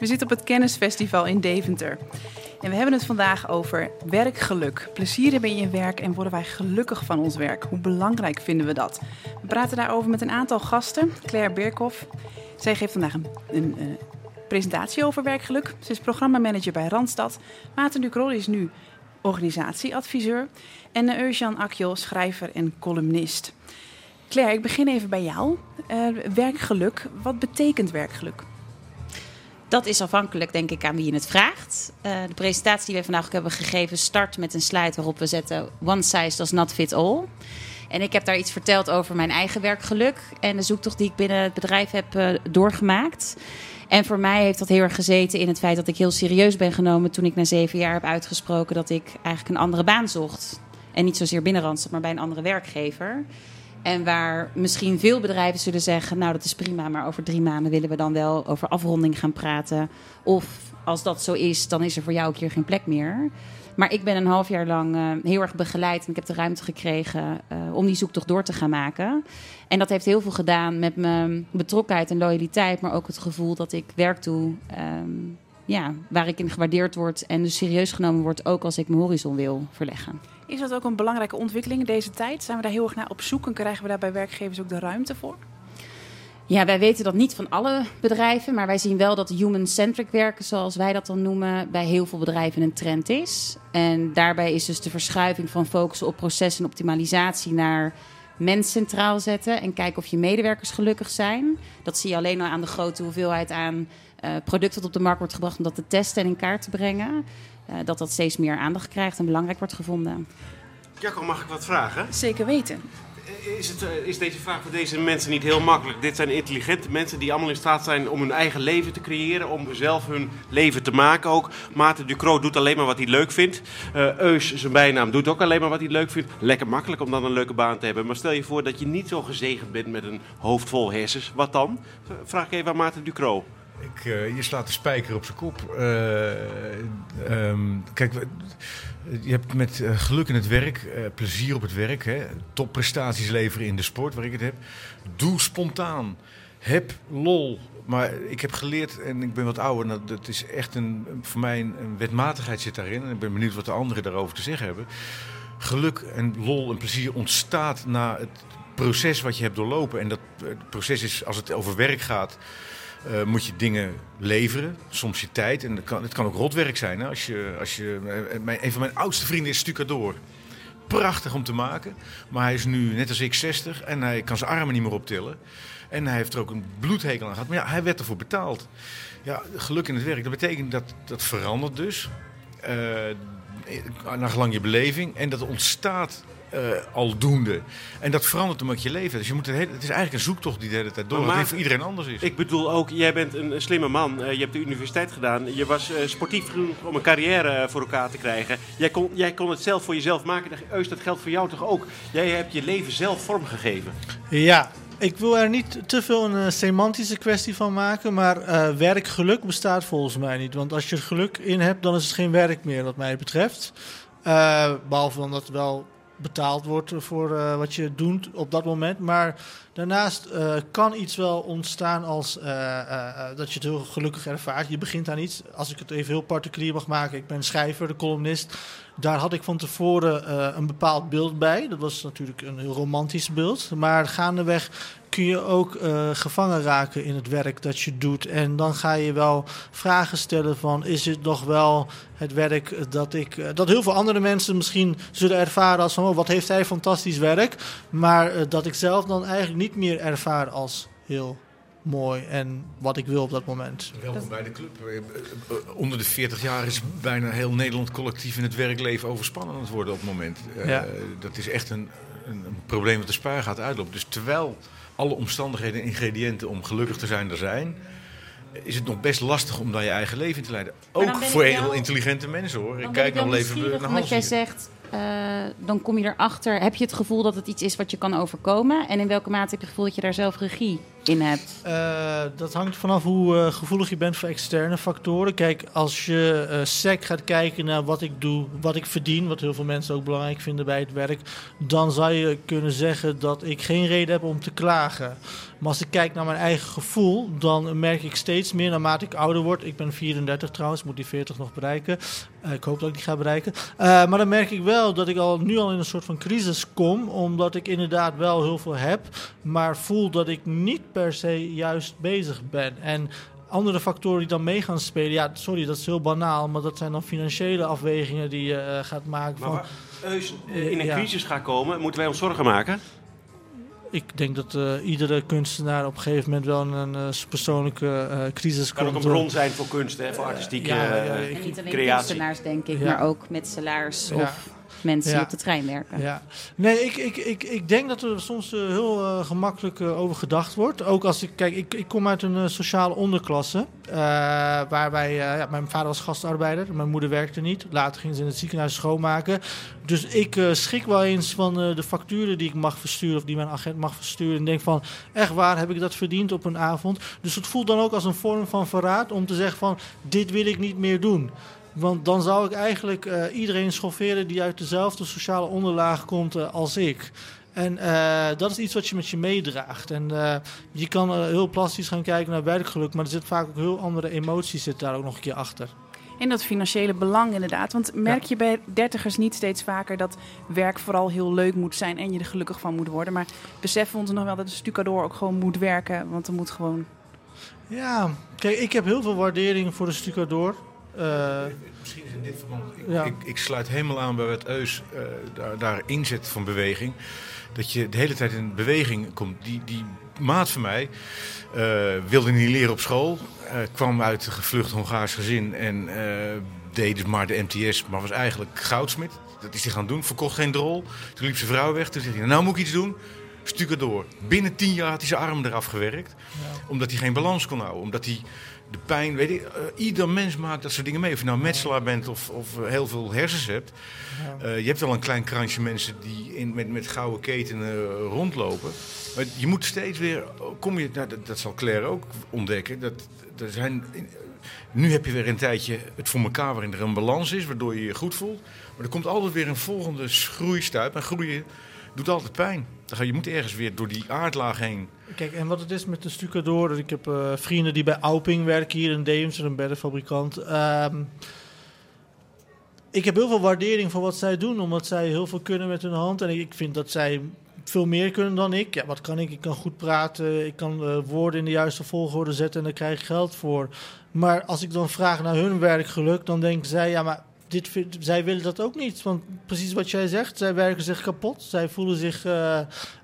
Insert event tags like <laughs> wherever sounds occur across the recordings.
We zitten op het Kennisfestival in Deventer. En we hebben het vandaag over werkgeluk. Plezier hebben in je werk en worden wij gelukkig van ons werk? Hoe belangrijk vinden we dat? We praten daarover met een aantal gasten. Claire Beerkhoff. Zij geeft vandaag een, een, eh, presentatie over werkgeluk. Ze is programmamanager bij Randstad. Maarten Ducrol is nu organisatieadviseur. En uh, Akjol, schrijver en columnist. Claire, ik begin even bij jou. Uh, werkgeluk, wat betekent werkgeluk? Dat is afhankelijk, denk ik, aan wie je het vraagt. Uh, de presentatie die we vandaag hebben gegeven start met een slide waarop we zetten: One size does not fit all. En ik heb daar iets verteld over mijn eigen werkgeluk en de zoektocht die ik binnen het bedrijf heb uh, doorgemaakt. En voor mij heeft dat heel erg gezeten in het feit dat ik heel serieus ben genomen toen ik na zeven jaar heb uitgesproken dat ik eigenlijk een andere baan zocht. En niet zozeer binnen Randstad, maar bij een andere werkgever. En waar misschien veel bedrijven zullen zeggen: Nou, dat is prima, maar over drie maanden willen we dan wel over afronding gaan praten. Of als dat zo is, dan is er voor jou ook hier geen plek meer. Maar ik ben een half jaar lang uh, heel erg begeleid en ik heb de ruimte gekregen uh, om die zoektocht door te gaan maken. En dat heeft heel veel gedaan met mijn betrokkenheid en loyaliteit, maar ook het gevoel dat ik werk doe um, ja, waar ik in gewaardeerd word en dus serieus genomen word, ook als ik mijn horizon wil verleggen. Is dat ook een belangrijke ontwikkeling in deze tijd? Zijn we daar heel erg naar op zoek en krijgen we daar bij werkgevers ook de ruimte voor? Ja, wij weten dat niet van alle bedrijven, maar wij zien wel dat human-centric werken, zoals wij dat dan noemen, bij heel veel bedrijven een trend is. En daarbij is dus de verschuiving van focussen op proces en optimalisatie naar mens centraal zetten en kijken of je medewerkers gelukkig zijn. Dat zie je alleen al aan de grote hoeveelheid aan uh, product dat op de markt wordt gebracht om dat te testen en in kaart te brengen. Uh, dat dat steeds meer aandacht krijgt en belangrijk wordt gevonden. Jacco, mag ik wat vragen? Zeker weten. Is, het, uh, is deze vraag voor deze mensen niet heel makkelijk? Dit zijn intelligente mensen die allemaal in staat zijn om hun eigen leven te creëren, om zelf hun leven te maken ook. Maarten Ducro doet alleen maar wat hij leuk vindt. Uh, Eus, zijn bijnaam, doet ook alleen maar wat hij leuk vindt. Lekker makkelijk om dan een leuke baan te hebben. Maar stel je voor dat je niet zo gezegend bent met een hoofd vol hersens. Wat dan? Vraag ik even aan Maarten Ducro. Uh, je slaat de spijker op zijn kop. Uh, um, kijk, je hebt met uh, geluk in het werk, plezier op het werk, hè, topprestaties leveren in de sport waar ik het heb. Doe spontaan. Heb lol. Maar ik heb geleerd, en ik ben wat ouder, dat, dat is echt een, voor mij een, een wetmatigheid zit daarin. En ik ben benieuwd wat de anderen daarover te zeggen hebben. Geluk en lol en plezier ontstaat na het proces wat je hebt doorlopen. En dat proces is, als het over werk gaat, uh, moet je dingen leveren. Soms je tijd. En het kan, het kan ook rotwerk zijn. Hè? Als je, als je, mijn, een van mijn oudste vrienden is stucador. Prachtig om te maken. Maar hij is nu, net als ik, 60. En hij kan zijn armen niet meer optillen. En hij heeft er ook een bloedhekel aan gehad. Maar ja, hij werd ervoor betaald. Ja, geluk in het werk. Dat betekent dat dat verandert dus. Naar gelang je beleving. En dat ontstaat uh, aldoende. En dat verandert hem ook je leven. Dus je moet het, hele, het is eigenlijk een zoektocht die de hele tijd door. Maar, voor iedereen anders is. Ik bedoel ook, jij bent een, slimme man. Uh, je hebt de universiteit gedaan. Je was uh, sportief genoeg om een carrière voor elkaar te krijgen. Jij kon, jij kon het zelf voor jezelf maken. Eus, dat geldt voor jou toch ook? Jij hebt je leven zelf vormgegeven. Ja, ik wil er niet te veel een semantische kwestie van maken, maar uh, werkgeluk bestaat volgens mij niet. Want als je er geluk in hebt, dan is het geen werk meer, wat mij betreft. Uh, behalve dan dat wel betaald wordt voor uh, wat je doet op dat moment. Maar daarnaast uh, kan iets wel ontstaan als uh, dat je het heel gelukkig ervaart. Je begint aan iets. Als ik het even heel particulier mag maken. Ik ben schrijver, de columnist. Daar had ik van tevoren een bepaald beeld bij. Dat was natuurlijk een heel romantisch beeld. Maar gaandeweg kun je ook uh, gevangen raken in het werk dat je doet. En dan ga je wel vragen stellen van... is het nog wel het werk dat ik... Uh, dat heel veel andere mensen misschien zullen ervaren als van... Oh, wat heeft hij fantastisch werk. Maar uh, dat ik zelf dan eigenlijk niet meer ervaar als heel mooi en wat ik wil op dat moment. Welkom bij de club. Onder de 40 jaar is bijna heel Nederland collectief in het werkleven overspannen aan het worden op het moment. Ja. dat is echt een, een, een probleem dat de spaar gaat uitlopen. Dus terwijl alle omstandigheden en ingrediënten om gelukkig te zijn er zijn, is het nog best lastig om dan je eigen leven te leiden. Ook voor heel intelligente mensen hoor. Ik kijk nog leven naar Omdat jij zegt, eh, dan kom je erachter. Heb je het gevoel dat het iets is wat je kan overkomen? En in welke mate heb je het gevoel dat je daar zelf regie in hebt? Uh, dat hangt vanaf hoe uh, gevoelig je bent voor externe factoren. Kijk, als je uh, sec gaat kijken naar wat ik doe, wat ik verdien, wat heel veel mensen ook belangrijk vinden bij het werk, dan zou je kunnen zeggen dat ik geen reden heb om te klagen. Maar als ik kijk naar mijn eigen gevoel, dan merk ik steeds meer naarmate ik ouder word. Ik ben 34 trouwens, moet die 40 nog bereiken. ik hoop dat ik die ga bereiken. maar dan merk ik wel dat ik al nu al in een soort van crisis kom, omdat ik inderdaad wel heel veel heb, maar voel dat ik niet per se juist bezig ben. En andere factoren die dan mee gaan spelen, ja, sorry, dat is heel banaal, maar dat zijn dan financiële afwegingen die je uh, gaat maken. Maar van, Eus in een ja. crisis gaat komen, moeten wij ons zorgen maken? Ik denk dat uh, iedere kunstenaar op een gegeven moment wel een uh, persoonlijke uh, crisis kan komt. Kan ook een bron zijn voor kunst, hè, voor artistieke ja, ja, ja, En niet alleen kunstenaars, denk ik, maar ook metselaars of mensen die op de trein werken. Ja. Nee, ik, ik, ik, ik denk dat er soms uh, heel uh, gemakkelijk uh, over gedacht wordt. Ook als ik, kijk, ik, ik kom uit een sociale onderklasse. waarbij, ja, mijn vader was gastarbeider, mijn moeder werkte niet. Later ging ze in het ziekenhuis schoonmaken. Dus ik schrik wel eens van de facturen die ik mag versturen, of die mijn agent mag versturen. En denk van, echt waar, heb ik dat verdiend op een avond? Dus het voelt dan ook als een vorm van verraad om te zeggen van, dit wil ik niet meer doen. Want dan zou ik eigenlijk uh, iedereen schofferen die uit dezelfde sociale onderlaag komt uh, als ik. En uh, dat is iets wat je met je meedraagt. En je kan heel plastisch gaan kijken naar werkgeluk, maar er zit vaak ook heel andere emoties zit daar ook nog een keer achter. En dat financiële belang inderdaad. Want merk je bij dertigers niet steeds vaker dat werk vooral heel leuk moet zijn en je er gelukkig van moet worden. Maar beseffen we ons nog wel dat een stucadoor ook gewoon moet werken, want er moet gewoon... Ja, kijk, ik heb heel veel waardering voor de stucadoor. Uh, Misschien is in dit verband. Ik, ja. ik, ik, sluit helemaal aan bij wat Eus uh, daar, daar inzet van beweging. Dat je de hele tijd in beweging komt. Die, die maat van mij uh, wilde niet leren op school. kwam uit een gevlucht Hongaars gezin en deed dus maar de MTS, maar was eigenlijk goudsmid. Dat is hij gaan doen, verkocht geen drol. Toen liep zijn vrouw weg. Toen zei hij: Nou moet ik iets doen. Stukken door. Binnen tien jaar had hij zijn arm eraf gewerkt. Ja. Omdat hij geen balans kon houden. Omdat hij de pijn, weet ik, uh, ieder mens maakt dat soort dingen mee. Of je nou metselaar bent of, of uh, heel veel hersens hebt. Ja. Uh, je hebt wel een klein krantje mensen die in, met, met gouden ketenen rondlopen. Maar je moet steeds weer, kom je, nou, dat, dat, zal Claire ook ontdekken. Dat, dat zijn, nu heb je weer een tijdje het voor elkaar waarin er een balans is, waardoor je je goed voelt. Maar er komt altijd weer een volgende groeistuip. En groeien doet altijd pijn. Je moet ergens weer door die aardlaag heen. Kijk, en wat het is met de stucadoor... Ik heb uh, vrienden die bij Auping werken hier in Deventer, een beddenfabrikant. Um, ik heb heel veel waardering voor wat zij doen, omdat zij heel veel kunnen met hun hand. En ik vind dat zij veel meer kunnen dan ik. Ja, wat kan ik? Ik kan goed praten, ik kan uh, woorden in de juiste volgorde zetten en daar krijg ik geld voor. Maar als ik dan vraag naar hun werkgeluk, dan denken zij, ja, maar dit, zij willen dat ook niet. Want precies wat jij zegt, zij werken zich kapot. Zij voelen zich. Uh,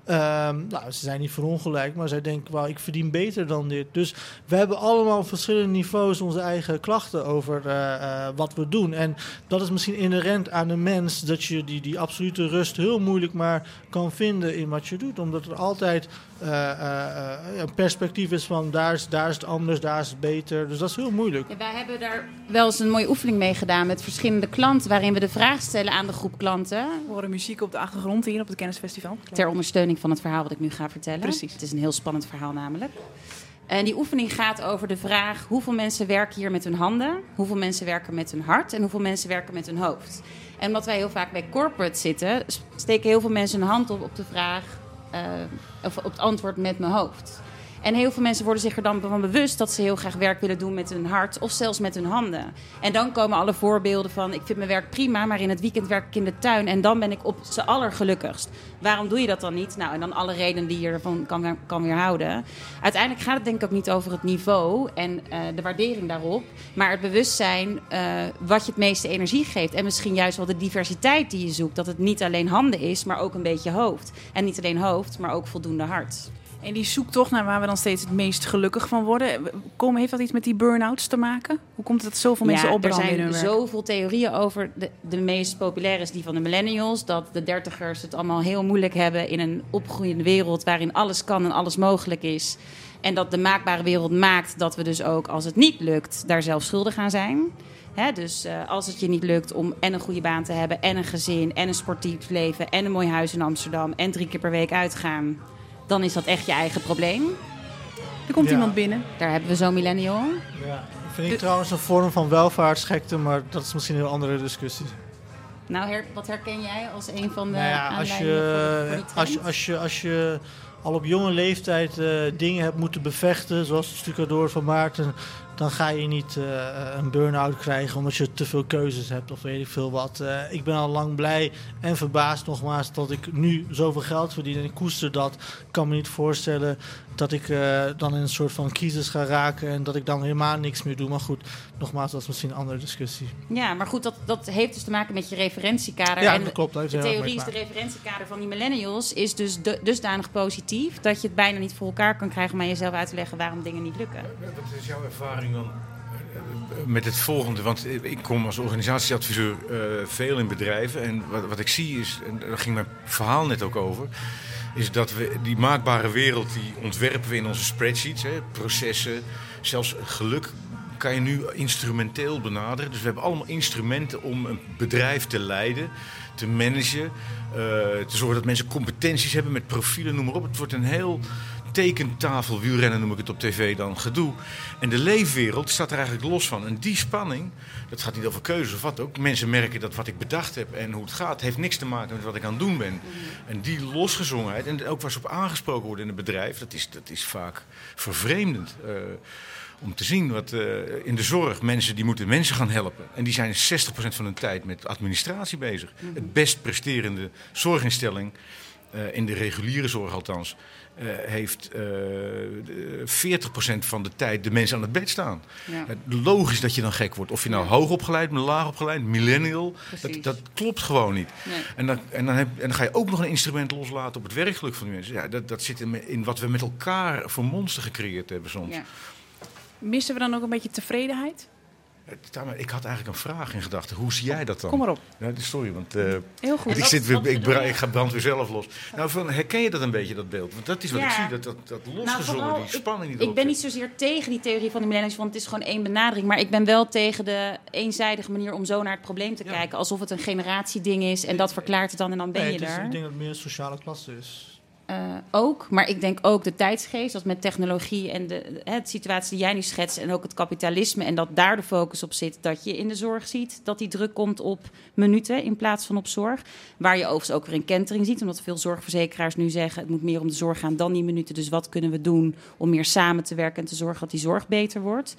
uh, nou, ze zijn niet verongelijk, maar zij denken: wel, ik verdien beter dan dit. Dus we hebben allemaal op verschillende niveaus onze eigen klachten over uh, wat we doen. En dat is misschien inherent aan de mens dat je die, die absolute rust heel moeilijk maar kan vinden in wat je doet. Omdat er altijd een perspectief is van daar is, daar is het anders, daar is het beter. Dus dat is heel moeilijk. Ja, wij hebben daar wel eens een mooie oefening mee gedaan met verschillende de klant, waarin we de vraag stellen aan de groep klanten. We horen muziek op de achtergrond hier op het kennisfestival. Ter ondersteuning van het verhaal wat ik nu ga vertellen. Precies. Het is een heel spannend verhaal namelijk. En die oefening gaat over de vraag: hoeveel mensen werken hier met hun handen, hoeveel mensen werken met hun hart en hoeveel mensen werken met hun hoofd. En omdat wij heel vaak bij corporate zitten, steken heel veel mensen hun hand op op de vraag, uh, of op het antwoord met mijn hoofd. En heel veel mensen worden zich er dan van bewust dat ze heel graag werk willen doen met hun hart of zelfs met hun handen. En dan komen alle voorbeelden van: ik vind mijn werk prima, maar in het weekend werk ik in de tuin en dan ben ik op z'n allergelukkigst. Waarom doe je dat dan niet? Nou, en dan alle redenen die je ervan kan, kan weerhouden. Uiteindelijk gaat het denk ik ook niet over het niveau en uh, de waardering daarop, maar het bewustzijn uh, wat je het meeste energie geeft. En misschien juist wel de diversiteit die je zoekt. Dat het niet alleen handen is, maar ook een beetje hoofd. En niet alleen hoofd, maar ook voldoende hart. En die zoektocht naar waar we dan steeds het meest gelukkig van worden. Komen, heeft dat iets met die burn-outs te maken? Hoe komt het dat zoveel mensen opbranden er in zijn hun werk? zoveel theorieën over. De, de meest populaire is die van de millennials. Dat de dertigers het allemaal heel moeilijk hebben in een opgroeiende wereld... waarin alles kan en alles mogelijk is. En dat de maakbare wereld maakt dat we dus ook, als het niet lukt... daar zelf schuldig aan zijn. Dus eh, als het je niet lukt om en een goede baan te hebben... en een gezin, en een sportief leven... en een mooi huis in Amsterdam... en drie keer per week uitgaan... dan is dat echt je eigen probleem. Er komt Ja. iemand binnen. Daar hebben we zo'n millennial. Ja. Vind ik De- trouwens een vorm van welvaartsgekte, maar dat is misschien een heel andere discussie. Nou, her- wat herken jij als een van de Nou ja, als aanleidingen voor, je, voor als, je, als, je, als je al op jonge leeftijd eh, dingen hebt moeten bevechten, zoals het stucadoor van Maarten, dan ga je niet eh, een burn-out krijgen omdat je te veel keuzes hebt of weet ik veel wat. Eh, ik ben al lang blij en verbaasd nogmaals dat ik nu zoveel geld verdien en ik koester dat. Ik kan me niet voorstellen dat ik eh, dan in een soort van crisis ga raken en dat ik dan helemaal niks meer doe. Maar goed, nogmaals, dat is misschien een andere discussie. Ja, maar goed, dat, dat heeft dus te maken met je referentiekader. Ja, en dat klopt. Dat de theorie is de referentiekader van die millennials is dus du- dusdanig positief dat je het bijna niet voor elkaar kan krijgen om aan jezelf uit te leggen waarom dingen niet lukken. Wat is jouw ervaring dan eh, met het volgende? Want ik kom als organisatieadviseur eh, veel in bedrijven. En wat, wat ik zie is, en daar ging mijn verhaal net ook over... is dat we die maakbare wereld, die ontwerpen we in onze spreadsheets. Hè, processen, zelfs geluk kan je nu instrumenteel benaderen. Dus we hebben allemaal instrumenten om een bedrijf te leiden, te managen... eh, te zorgen dat mensen competenties hebben met profielen, noem maar op. Het wordt een heel tekentafel, wielrennen noem ik het op tv dan, gedoe. En de leefwereld staat er eigenlijk los van. En die spanning, dat gaat niet over keuzes of wat ook. Mensen merken dat wat ik bedacht heb en hoe het gaat, heeft niks te maken met wat ik aan het doen ben. En die losgezongenheid, en ook waar ze op aangesproken worden in het bedrijf, dat is, dat is vaak vervreemdend. eh, om te zien wat eh, in de zorg mensen die moeten mensen gaan helpen. En die zijn 60% van hun tijd met administratie bezig. Het best presterende zorginstelling, eh, in de reguliere zorg althans, eh, heeft eh, de- 40% van de tijd de mensen aan het bed staan. Ja. Eh, Logisch dat je dan gek wordt. Of je nou Ja. hoog opgeleid, laag opgeleid, millennial. Dat, dat klopt gewoon niet. Nee. En dan, en, dan heb, en dan ga je ook nog een instrument loslaten op het werkgeluk van die mensen. Ja, dat, dat zit in, in wat we met elkaar voor monster gecreëerd hebben soms. Ja. Missen we dan ook een beetje tevredenheid? Ik had eigenlijk een vraag in gedachten. Hoe zie jij dat dan? Kom maar op. Ja, sorry, want eh, Heel goed. ik, zit weer, ik, ik ga brand weer zelf los. Nou, van, herken je dat een beetje, dat beeld? Want dat is wat ik zie, dat, dat, dat Nou, losgezongen, die spanning die ik, ik ben niet zozeer tegen die theorie van de millennials, want het is gewoon één benadering. Maar ik ben wel tegen de eenzijdige manier om zo naar het probleem te Ja. kijken. Alsof het een generatieding is en dat verklaart het dan en dan ben Nee, je het is- er. ik denk dat het meer een sociale klasse is. Eh, ook, maar ik denk ook de tijdsgeest, dat met technologie en de, hè, de situatie die jij nu schetst en ook het kapitalisme en dat daar de focus op zit, dat je in de zorg ziet dat die druk komt op minuten in plaats van op zorg. Waar je overigens ook weer een kentering ziet, omdat veel zorgverzekeraars nu zeggen het moet meer om de zorg gaan dan die minuten. Dus wat kunnen we doen om meer samen te werken en te zorgen dat die zorg beter wordt?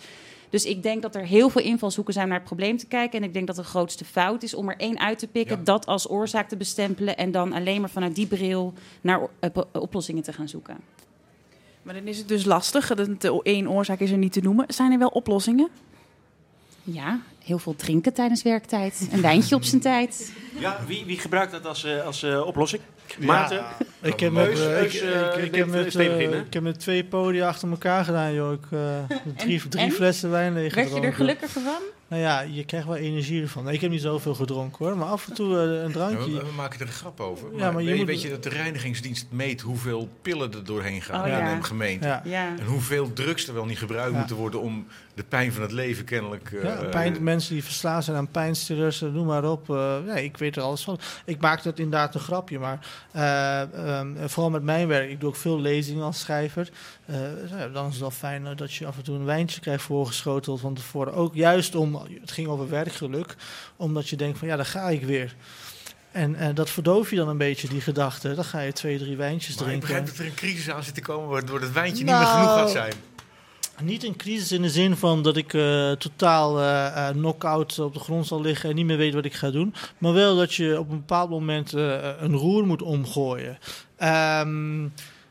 Dus ik denk dat er heel veel invalshoeken zijn naar het probleem te kijken. En ik denk dat de grootste fout is om er één uit te pikken, Ja. dat als oorzaak te bestempelen en dan alleen maar vanuit die bril naar eh, po- oplossingen te gaan zoeken. Maar dan is het dus lastig. Dat de één oorzaak is er niet te noemen. Zijn er wel oplossingen? Ja, heel veel drinken tijdens werktijd. Een wijntje op zijn tijd. Ja, wie, wie gebruikt dat als, eh, als eh, oplossing? Maarten? Ik heb, met, eh, ik, ik, ik neemt heb met, ik heb met twee podia achter elkaar gedaan, joh. Ik, eh, drie En- drie en? flessen wijn leeg Werd je er gelukkiger van? Nou ja, je krijgt wel energie ervan. Ik heb niet zoveel gedronken hoor, maar af en toe eh, een Ja, drankje. we, we maken er een grap over. Ja, Maar, je weet, moet- weet je dat de reinigingsdienst meet hoeveel pillen er doorheen gaan Oh, in ja. een gemeente? Ja. Ja. En hoeveel drugs er wel niet gebruikt Ja. moeten worden om de pijn van het leven kennelijk... eh, Ja, pijn, mensen die verslaafd zijn aan pijnstillers, eh, noem maar op. eh, nee, ik weet er alles van. Ik maak dat inderdaad een grapje, maar eh, ehm, vooral met mijn werk. Ik doe ook veel lezingen als schrijver. Eh, ja, dan is het wel fijn eh, dat je af en toe een wijntje krijgt voorgeschoteld van tevoren. Ook juist om, het ging over werkgeluk, omdat je denkt van ja, daar ga ik weer. En eh, dat verdoof je dan een beetje, die gedachte. Dan ga je twee, drie wijntjes Maar ik drinken. begrijp dat er een crisis aan zit te komen waardoor het wijntje Nou, niet meer genoeg gaat zijn. Niet een crisis in de zin van dat ik eh, totaal knock-out op de grond zal liggen en niet meer weet wat ik ga doen. Maar wel dat je op een bepaald moment eh, een roer moet omgooien. Ehm,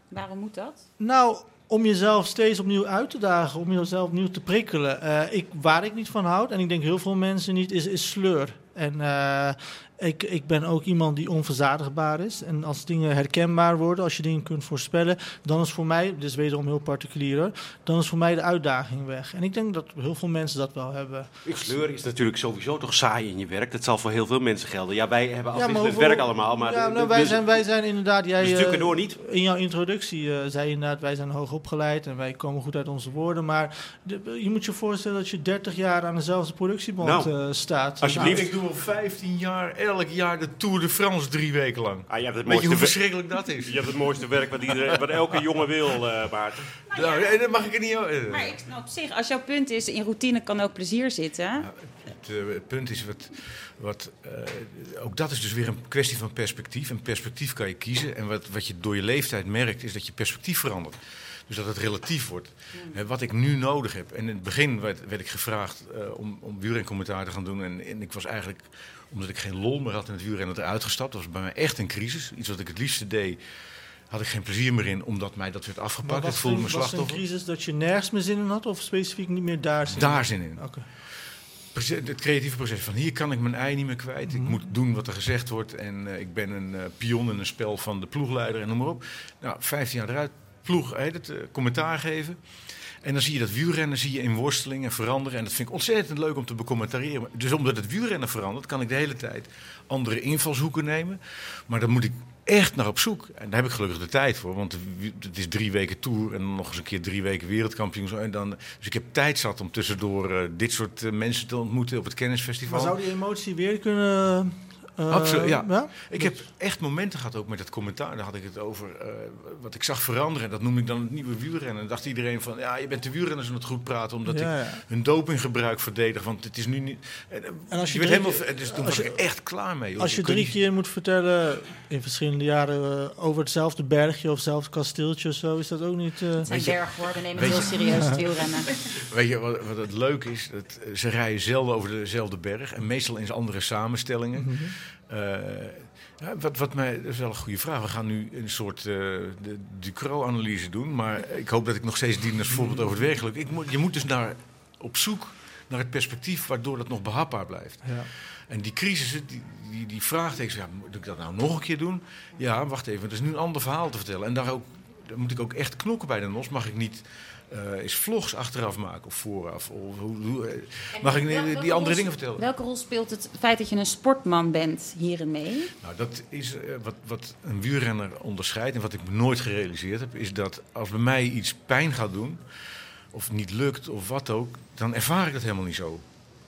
Waarom moet dat? nou, om jezelf steeds opnieuw uit te dagen, om jezelf opnieuw te prikkelen. Eh, ik, waar ik niet van houd, en ik denk heel veel mensen niet, is, is sleur. En, eh, Ik, ik ben ook iemand die onverzadigbaar is. En als dingen herkenbaar worden, als je dingen kunt voorspellen, dan is voor mij, dus wederom heel particulier dan is voor mij de uitdaging weg. En ik denk dat heel veel mensen dat wel hebben. Sleur is natuurlijk sowieso toch saai in je werk. Dat zal voor heel veel mensen gelden. Ja, wij hebben Ja, afwisselend hoeveel- werk allemaal. Maar ja, nou, wij, dus- zijn, wij zijn inderdaad, jij dus stukken eh, door niet. in jouw introductie eh, zei je inderdaad, wij zijn hoog opgeleid en wij komen goed uit onze woorden. Maar de- je moet je voorstellen dat je 30 jaar aan dezelfde productieband Nou, eh, staat. alsjeblieft. Ik doe al 15 jaar, elk jaar de Tour de France drie weken lang. Ah, je hebt het Weet je hoe verschrikkelijk dat is? je hebt het mooiste werk wat, iedereen, wat elke jongen wil, eh Maarten. Nou, eh, dat mag ik er niet... Maar ik, nou, op zich, als jouw punt is, in routine kan ook plezier zitten. Het, eh, het punt is, wat, wat, eh, ook dat is dus weer een kwestie van perspectief. En perspectief kan je kiezen. En wat, wat je door je leeftijd merkt, is dat je perspectief verandert. Dus dat het relatief wordt. Hè, wat ik nu nodig heb. En in het begin werd, werd ik gevraagd eh, om, om wielrencommentaar te gaan doen. En, en ik was eigenlijk, omdat ik geen lol meer had in het wielrennen, eruit gestapt. Dat was bij mij echt een crisis. Iets wat ik het liefste deed, had ik geen plezier meer in, omdat mij dat werd afgepakt. Ik voelde een, me was een slachtoffer. crisis dat je nergens meer zin in had of specifiek niet meer daar zin in? Daar zin in. Oké. Proce- het creatieve proces van hier kan ik mijn ei niet meer kwijt. Ik moet doen wat er gezegd wordt. En eh, ik ben een eh, pion in een spel van de ploegleider en noem maar op. Nou, 15 jaar eruit, ploeg, heet het, eh, commentaar geven. En dan zie je dat wielrennen zie je in worstelingen veranderen. En dat vind ik ontzettend leuk om te becommentariëren. Dus omdat het wielrennen verandert, kan ik de hele tijd andere invalshoeken nemen. Maar dan moet ik echt naar op zoek. En daar heb ik gelukkig de tijd voor. Want het is drie weken tour en nog eens een keer drie weken wereldkampioen. En dan, dus ik heb tijd zat om tussendoor eh, dit soort eh, mensen te ontmoeten op het kennisfestival. Maar zou die emotie weer kunnen... eh, Absoluut, ja. Ik heb echt momenten gehad, ook met het commentaar. Daar had ik het over eh, wat ik zag veranderen. Dat noem ik dan het nieuwe wielrennen. En dan dacht iedereen van, ja, je bent de wielrenners aan het goed praten... omdat Ja, ik ja. hun dopinggebruik verdedig. Want het is nu niet... En, eh, En als je je werd drie helemaal... Dus toen als was je- ik echt klaar mee. joh. Als je drie niet- keer moet vertellen in verschillende jaren over hetzelfde bergje of hetzelfde kasteeltje of zo, is dat ook niet... eh, Het zijn bergen hoor, we nemen heel serieus het wielrennen. <laughs> Weet je wat, wat het leuk is? Dat, ze rijden zelden over dezelfde berg. En meestal in andere samenstellingen. Mhm. Ja, wat, wat mij, dat is wel een goede vraag. We gaan nu een soort eh, de Ducro-analyse doen. Maar ik hoop dat ik nog steeds dien als voorbeeld over het werkgeluk. Ik moet, je moet dus naar, op zoek naar het perspectief waardoor dat nog behapbaar blijft. ja. En die crisis, die, die, die vraagtekens, ja, moet ik dat nou nog een keer doen? Ja, wacht even, er is nu een ander verhaal te vertellen. En daar, ook, daar moet ik ook echt knokken bij de NOS. Mag ik niet eh eens vlogs achteraf maken of vooraf? Of, hoe, hoe, eh, mag ik die andere rol- dingen vertellen? Welke rol speelt het feit dat je een sportman bent hierin mee? Nou, dat is eh, wat, wat een wielrenner onderscheidt en wat ik nooit gerealiseerd heb, is dat als bij mij iets pijn gaat doen, of niet lukt of wat ook, dan ervaar ik dat helemaal niet zo.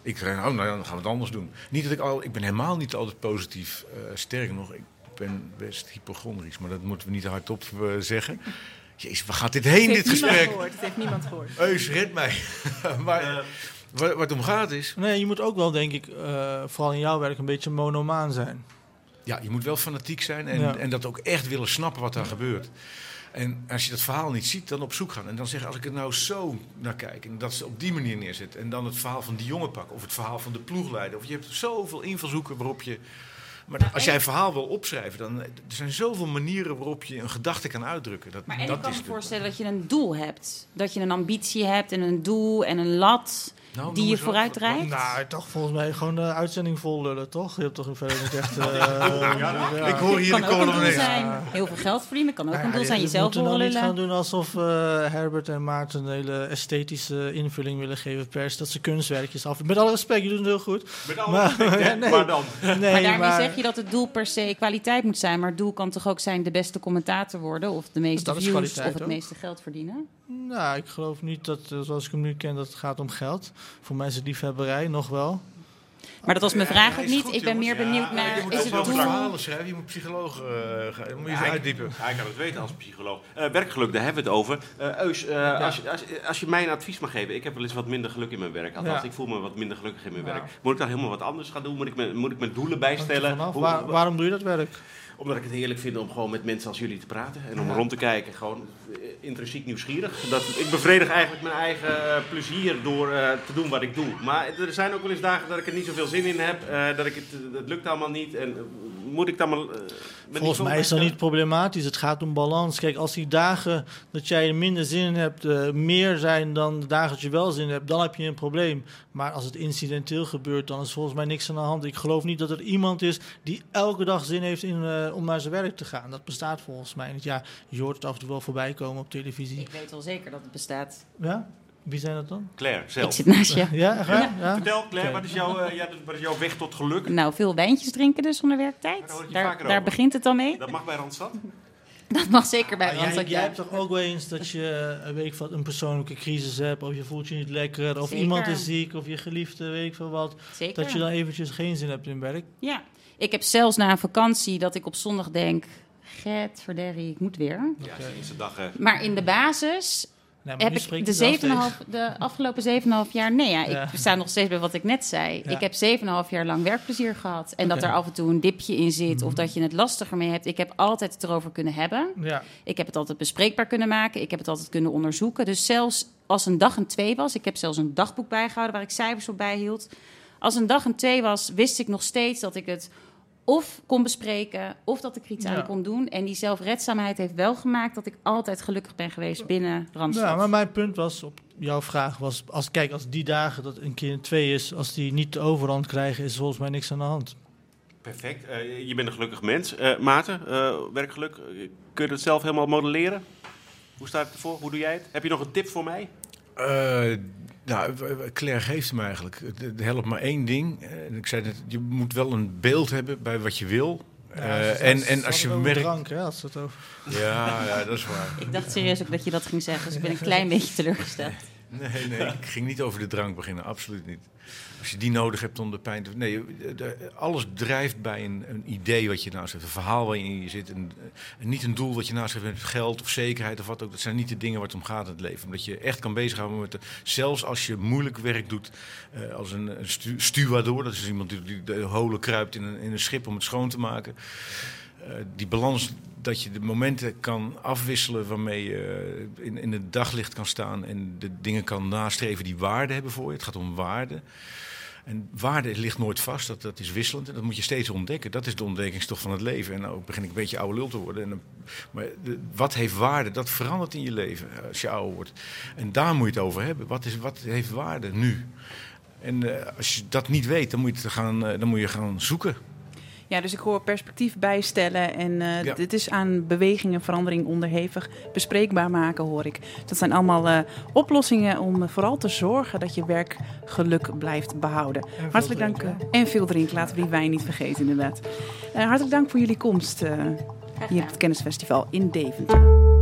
Ik zeg, nou, nou dan gaan we het anders doen. Niet dat ik al, ik ben helemaal niet altijd positief. eh sterker nog, ik ben best hypochondrisch, maar dat moeten we niet hardop eh, zeggen. Jezus, waar gaat dit heen, dit gesprek? gehoord. Het heeft niemand gehoord. Eus, red mij. <laughs> maar eh, waar, waar het om gaat is, Nee, je moet ook wel, denk ik, eh, vooral in jouw werk een beetje monomaan zijn. Ja, je moet wel fanatiek zijn en, Ja. en dat ook echt willen snappen wat daar gebeurt. En als je dat verhaal niet ziet, dan op zoek gaan. En dan zeggen, als ik er nou zo naar kijk en dat ze op die manier neerzet... en dan het verhaal van die jongen pak of het verhaal van de ploegleider... of je hebt zoveel invalshoeken waarop je... Maar Nou, als jij een verhaal wil opschrijven, dan er zijn zoveel manieren waarop je een gedachte kan uitdrukken. Dat, Maar en dat ik kan me voorstellen dat je een doel hebt. Dat je een ambitie hebt en een doel en een lat Nou, die je vooruit drijft. Nou, toch volgens mij gewoon de uitzending vol lullen, toch? Je hebt toch verder niet echt... eh, ja. Ik hoor hier kan de ook een doel zijn. Heel veel geld verdienen kan ook Nou een ja, doel zijn. je Jezelf er nou horen niet gaan lullen. doen alsof eh, Herbert en Maarten een hele esthetische invulling willen geven pers. Dat ze kunstwerkjes af. Met alle respect, je doet het heel goed. Met alle Maar- respect, <laughs> nee. Maar dan? Nee, Maar daarmee zeg je dat het doel per se kwaliteit moet zijn. Maar het doel kan toch ook zijn de beste commentator worden. Of de meeste views of het ook. meeste geld verdienen. Nou, ik geloof niet dat, eh, zoals ik hem nu ken, dat het gaat om geld. Voor het liefhebberij nog wel. Maar dat was mijn vraag Ja, ook niet. goed, ik ben jongens. meer benieuwd Ja, naar... je moet is ook het doel... verhalen schrijven, je moet psycholoog eh, gaan. Dan moet je Ja, uitdiepen. Hij kan het weten als psycholoog. Eh, werkgeluk, daar hebben we het over. Eh Eus, eh, als, je, als, als je mij een advies mag geven. Ik heb wel eens wat minder geluk in mijn werk. Althans, Ja. ik voel me wat minder gelukkig in mijn Ja. werk. Moet ik daar helemaal wat anders gaan doen? Moet ik mijn, moet ik mijn doelen bijstellen? Hoe- Waar- waarom doe je dat werk? Omdat ik het heerlijk vind om gewoon met mensen als jullie te praten. En om Ja. rond te kijken. Gewoon eh, intrinsiek nieuwsgierig. Dat, ik bevredig eigenlijk mijn eigen eh, plezier door eh, te doen wat ik doe. Maar er zijn ook wel eens dagen dat ik er niet zoveel zin in heb. dat ik het, het lukt allemaal niet. En moet ik dan maar... uh, Volgens mij is dat niet problematisch. Het gaat om balans. Kijk, als die dagen dat jij minder zin in hebt, uh, meer zijn dan de dagen dat je wel zin hebt, dan heb je een probleem. Maar als het incidenteel gebeurt, dan is volgens mij niks aan de hand. Ik geloof niet dat er iemand is die elke dag zin heeft in, uh, om naar zijn werk te gaan. Dat bestaat volgens mij. Ja, je hoort het af en toe wel voorbij komen op televisie. Ik weet wel zeker dat het bestaat. Ja? Wie zijn dat dan? Claire, zelf. Ik zit naast je. Ja, waar? Ja. Vertel, Claire, wat is, jouw, uh, ja, wat is jouw weg tot geluk? Nou, veel wijntjes drinken dus onder werktijd. Daar begint het dan mee. Dat mag bij Randstad. <laughs> Dat mag zeker bij Maar jij, Randstad, jij ja. hebt toch ook wel eens dat je eh, weet ik wat, een persoonlijke crisis hebt, of je voelt je niet lekker, of Zeker. iemand is ziek, of je geliefde, weet ik veel wat. Zeker. Dat je dan eventjes geen zin hebt in werk. Ja. Ik heb zelfs na een vakantie dat ik op zondag denk... Get verderrie, ik moet weer. Ja, de dag. eh, Maar in de basis Nee, heb ik de, het wel 7,5 steeds. de afgelopen 7,5 jaar... Nee, ja, Ja. ik sta nog steeds bij wat ik net zei. Ja. Ik heb 7,5 jaar lang werkplezier gehad. En dat er af en toe een dipje in zit... of dat je het lastiger mee hebt. Ik heb altijd het erover kunnen hebben. Ja, Ik heb het altijd bespreekbaar kunnen maken. Ik heb het altijd kunnen onderzoeken. Dus zelfs als een dag een twee was... Ik heb zelfs een dagboek bijgehouden waar ik cijfers op bijhield. Als een dag een twee was, wist ik nog steeds dat ik het of kon bespreken... of dat ik er iets Ja. aan kon doen. En die zelfredzaamheid heeft wel gemaakt... dat ik altijd gelukkig ben geweest binnen Randstad. ja, maar mijn punt was op jouw vraag was, als, kijk, als die dagen dat een keer twee is, als die niet de overhand krijgen, is volgens mij niks aan de hand. Perfect. Eh, je bent een gelukkig mens. Eh Maarten, eh, werkgeluk, kun je dat zelf helemaal modelleren? Hoe staat het ervoor? Hoe doe jij het? Heb je nog een tip voor mij? Nou, Claire geeft hem eigenlijk. Het- helpt maar één ding. Eh, ik zei net, je moet wel een beeld hebben bij wat je wil. Ja, Eh, en, en als je merkt... drank, hè, als het over... Ja, ja, dat is waar. Ik dacht serieus ook dat je dat ging zeggen. Dus ik ben een <laughs> klein beetje teleurgesteld. Nee, nee, <laughs> ik ging niet over de drank beginnen, absoluut niet. Als je die nodig hebt om de pijn te... Nee, alles drijft bij een, een idee wat je naast hebt. Een verhaal waarin je zit. Een, en niet een doel wat je naast hebt met geld of zekerheid of wat ook. Dat zijn niet de dingen waar het om gaat in het leven. Omdat je echt kan bezighouden met... De, zelfs als je moeilijk werk doet eh, als een, een stu. Dat is iemand die, die de holen kruipt in een, in een schip om het schoon te maken. Eh, die balans dat je de momenten kan afwisselen waarmee je eh, in, in het daglicht kan staan en de dingen kan nastreven die waarde hebben voor je. Het gaat om waarde. En waarde ligt nooit vast, dat, dat is wisselend en dat moet je steeds ontdekken. Dat is de ontdekkingstocht van het leven. En nou begin ik een beetje oude lul te worden. En, dan- maar wat heeft waarde? Dat verandert in je leven als je ouder wordt. En daar moet je het over hebben. Wat, is, wat heeft waarde nu? En eh, als je dat niet weet, dan moet je, gaan, eh, dan moet je gaan zoeken. Ja, dus ik hoor perspectief bijstellen en eh, Ja. dit is aan beweging en verandering onderhevig. Bespreekbaar maken hoor ik. Dat zijn allemaal eh, oplossingen om vooral te zorgen dat je werkgeluk blijft behouden. Hartelijk dank. eh, en veel drinken, laten we die wijn niet vergeten inderdaad. Eh, hartelijk dank voor jullie komst eh, hier op het Kennisfestival in Deventer.